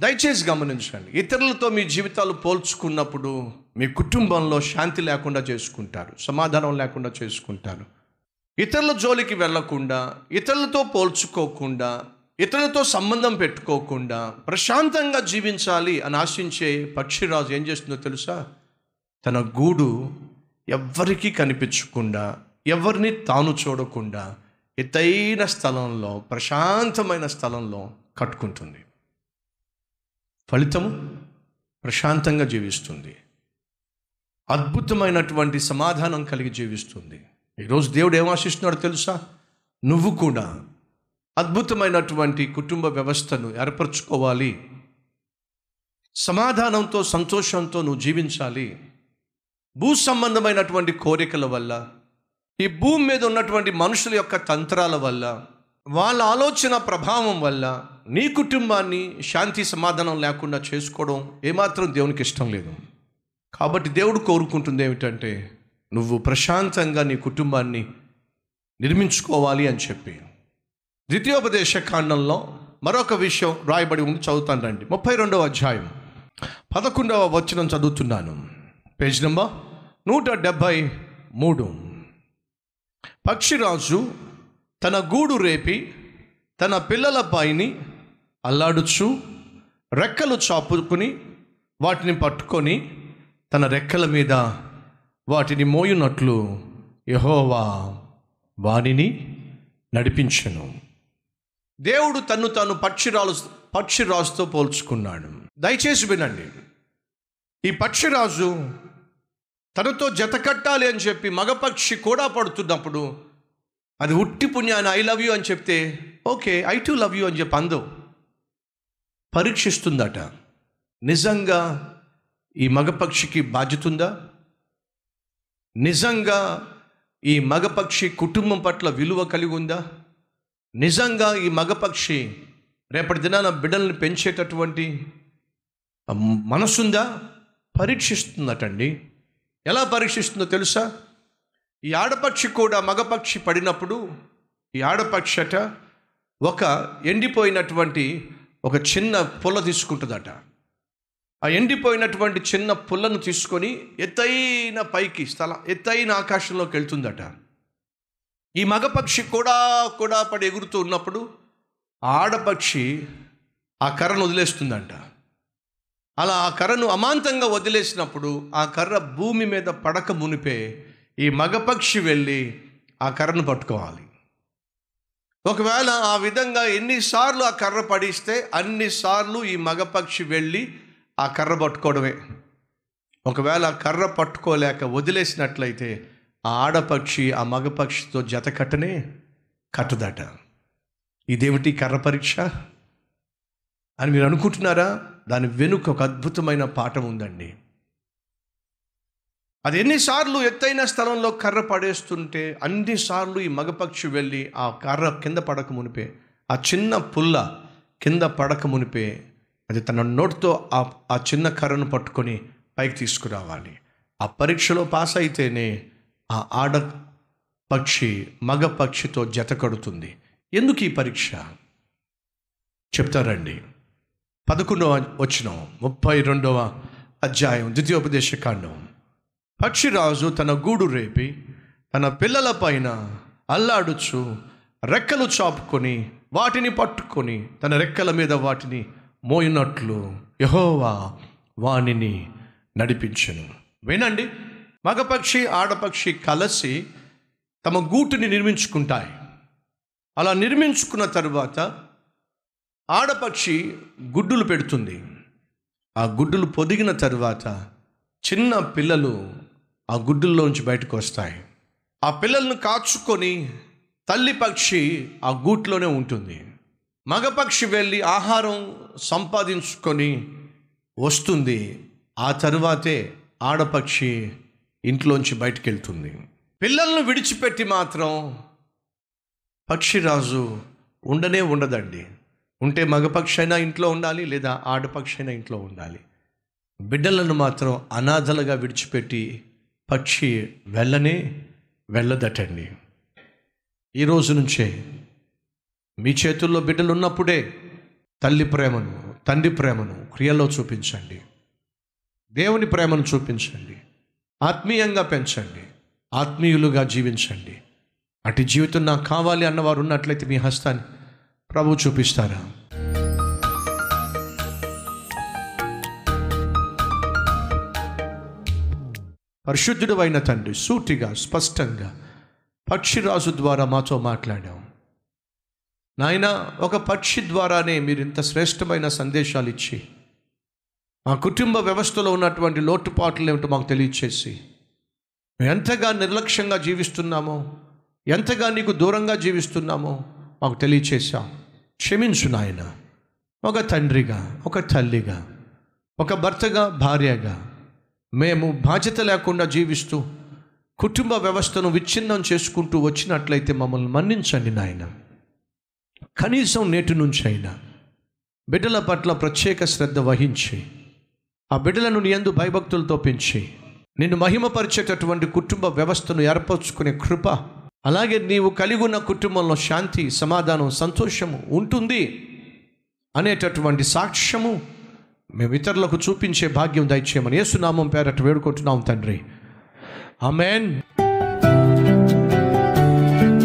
దయచేసి గమనించండి. ఇతరులతో మీ జీవితాలు పోల్చుకున్నప్పుడు మీ కుటుంబంలో శాంతి లేకుండా చేసుకుంటారు సమాధానం లేకుండా చేసుకుంటారు. ఇతరుల జోలికి వెళ్ళకుండా ఇతరులతో పోల్చుకోకుండా ఇతరులతో సంబంధం పెట్టుకోకుండా ప్రశాంతంగా జీవించాలి అని ఆశించే పక్షిరాజు ఏం చేస్తుందో తెలుసా? తన గూడు ఎవ్వరికీ కనిపించకుండా ఎవరిని తాను చూడకుండా ఎత్తైన స్థలంలో ప్రశాంతమైన స్థలంలో కట్టుకుంటుంది. ఫలితము ప్రశాంతంగా జీవిస్తుంది. అద్భుతమైనటువంటి సమాధానం కలిగి జీవిస్తుంది. ఈరోజు దేవుడు ఏం ఆశిస్తున్నాడో తెలుసా? నువ్వు కూడా అద్భుతమైనటువంటి కుటుంబ వ్యవస్థను ఏర్పరచుకోవాలి. సమాధానంతో సంతోషంతో నువ్వు జీవించాలి. భూ సంబంధమైనటువంటి కోరికల వల్ల ఈ భూమి మీద ఉన్నటువంటి మనుషుల యొక్క తంత్రాల వల్ల వాళ్ళ ఆలోచన ప్రభావం వల్ల నీ కుటుంబాన్ని శాంతి సమాధానం లేకుండా చేసుకోవడం ఏమాత్రం దేవునికి ఇష్టం లేదు. కాబట్టి దేవుడు కోరుకుంటుంది ఏమిటంటే నువ్వు ప్రశాంతంగా నీ కుటుంబాన్ని నిర్మించుకోవాలి అని చెప్పి. ద్వితీయోపదేశ కాండంలో మరొక విషయం రాయబడి ఉంది చదువుతాను రండి. ముప్పై రెండవ అధ్యాయం. పదకొండవ వచనం చదువుతున్నాను. పేజ్ నెంబర్ నూట డెబ్భై మూడు. పక్షిరాజు తన గూడు రేపి తన పిల్లల పైని అల్లాడుచు రెక్కలు చాపుకుని వాటిని పట్టుకొని తన రెక్కల మీద వాటిని మోయునట్లు యహోవా వానిని నడిపించను. దేవుడు తన్ను తాను పక్షిరాలు పక్షిరాజుతో పోల్చుకున్నాడు. దయచేసి వినండి. ఈ పక్షిరాజు తనతో జత కట్టాలి అని చెప్పి మగపక్షి కూడా పడుతున్నప్పుడు అది ఉట్టి పుణ్యాన్ని ఐ లవ్ యూ అని చెప్తే okay I too love you అని చెప్పి అందు పరీక్షిస్తుందట. నిజంగా ఈ మగపక్షికి బాధ్యత ఉందా నిజంగా ఈ మగపక్షి కుటుంబం పట్ల విలువ కలిగి ఉందా? నిజంగా ఈ మగపక్షి రేపటి దినాన బిడ్డల్ని పెంచేటటువంటి మనసుందా? పరీక్షిస్తుందటండి. ఎలా పరీక్షిస్తుందో తెలుసా? ఈ ఆడపక్షి కూడా మగపక్షి పడినప్పుడు ఈ ఆడపక్షట ఒక ఎండిపోయినటువంటి ఒక చిన్న పుల్ల తీసుకుంటుందట. ఆ ఎండిపోయినటువంటి చిన్న పుల్లను తీసుకొని ఎత్తైన పైకి స్థలం ఎత్తైన ఆకాశంలోకి వెళ్తుందట. ఈ మగపక్షి కూడా కూడా పడి ఎగురుతూ ఉన్నప్పుడు ఆడపక్షి ఆ కర్రను వదిలేస్తుందంట. అలా ఆ కర్రను అమాంతంగా వదిలేసినప్పుడు ఆ కర్ర భూమి మీద పడక మునిపే ఈ మగపక్షి వెళ్ళి ఆ కర్రను పట్టుకోవాలి. ఒకవేళ ఆ విధంగా ఎన్నిసార్లు ఆ కర్ర పడిస్తే అన్నిసార్లు ఈ మగపక్షి వెళ్ళి ఆ కర్ర పట్టుకోవడమే. ఒకవేళ ఆ కర్ర పట్టుకోలేక వదిలేసినట్లయితే ఆ ఆడపక్షి ఆ మగపక్షితో జత కట్టనే కట్టదట. ఇదేమిటి కర్ర పరీక్ష? అని మీరు అనుకుంటున్నారా? దాని వెనుక ఒక అద్భుతమైన పాఠం ఉందండి. అది ఎన్నిసార్లు ఎత్తైన స్థలంలో కర్ర పడేస్తుంటే అన్నిసార్లు ఈ మగపక్షి వెళ్ళి ఆ కర్ర కింద పడక మునిపే ఆ చిన్న పుల్ల కింద పడక మునిపే అది తన నోటితో ఆ ఆ చిన్న కర్రను పట్టుకొని పైకి తీసుకురావాలి. ఆ పరీక్షలో పాస్ అయితేనే ఆ ఆడ పక్షి మగ పక్షితో జత కడుతుంది. ఎందుకు ఈ పరీక్ష? చెప్తారండి. పదకొండవ వచ్చిన ముప్పై రెండవ అధ్యాయం ద్వితీయోపదేశ కాండం. పక్షిరాజు తన గూడు రేపి తన పిల్లల పైన అల్లాడుచు రెక్కలు చాపుకొని వాటిని పట్టుకొని తన రెక్కల మీద వాటిని మోయినట్లు యహోవా వాణిని నడిపించను. వినండి మగపక్షి ఆడపక్షి కలిసి తమ గూటుని నిర్మించుకుంటాయి. అలా నిర్మించుకున్న తరువాత ఆడపక్షి గుడ్డులు పెడుతుంది. ఆ గుడ్డులు పొదిగిన తరువాత చిన్న పిల్లలు ఆ గుడ్డుల్లోంచి బయటకు వస్తాయి. ఆ పిల్లలను కాచుకొని తల్లి పక్షి ఆ గూట్లోనే ఉంటుంది. మగపక్షి వెళ్ళి ఆహారం సంపాదించుకొని వస్తుంది. ఆ తరువాతే ఆడపక్షి ఇంట్లోంచి బయటికి వెళ్తుంది పిల్లలను విడిచిపెట్టి మాత్రం పక్షిరాజు ఉండనే ఉండదండి. ఉంటే మగపక్షి అయినా ఇంట్లో ఉండాలి లేదా ఆడపక్షి అయినా ఇంట్లో ఉండాలి. బిడ్డలను మాత్రం అనాథలుగా విడిచిపెట్టి పక్షి వెళ్ళనే వెళ్ళదటండి. ఈ రోజు నుంచే మీ చేతుల్లో బిడ్డలు ఉన్నప్పుడే తల్లి ప్రేమను తండ్రి ప్రేమను క్రియల్లో చూపించండి. దేవుని ప్రేమను చూపించండి. ఆత్మీయంగా పెంచండి. ఆత్మీయులుగా జీవించండి. అటు జీవితం నాకు కావాలి అన్నవారు ఉన్నట్లయితే మీ హస్తాన్ని ప్రభు చూపిస్తారా? పరిశుద్ధుడు అయిన తండ్రి సూటిగా స్పష్టంగా పక్షిరాజు ద్వారా మాతో మాట్లాడాం నాయన ఒక పక్షి ద్వారానే మీరు ఇంత శ్రేష్టమైన సందేశాలు ఇచ్చి మా కుటుంబ వ్యవస్థలో ఉన్నటువంటి లోటుపాట్లు ఏమిటో మాకు తెలియచేసి మేము ఎంతగా నిర్లక్ష్యంగా జీవిస్తున్నామో ఎంతగా నీకు దూరంగా జీవిస్తున్నామో మాకు తెలియచేశాం క్షమించు నాయన. ఒక తండ్రిగా ఒక తల్లిగా ఒక భర్తగా భార్యగా మేము బాధ్యత లేకుండా జీవిస్తూ కుటుంబ వ్యవస్థను విచ్ఛిన్నం చేసుకుంటూ వచ్చినట్లయితే మమ్మల్ని మన్నించండి నాయన. కనీసం నేటి నుంచి అయినా బిడ్డల పట్ల ప్రత్యేక శ్రద్ధ వహించి ఆ బిడ్డలను నీ ఎందు భయభక్తులతో పెంచి నిన్ను మహిమపరిచేటటువంటి కుటుంబ వ్యవస్థను ఏర్పరచుకునే కృప అలాగే నీవు కలిగి ఉన్న కుటుంబంలో శాంతి సమాధానం సంతోషము ఉంటుంది అనేటటువంటి సాక్ష్యము మేము ఇతరులకు చూపించే భాగ్యం దయచేయమని ఏసునామం పేరట వేడుకుంటున్నాం తండ్రి. ఆమెన్.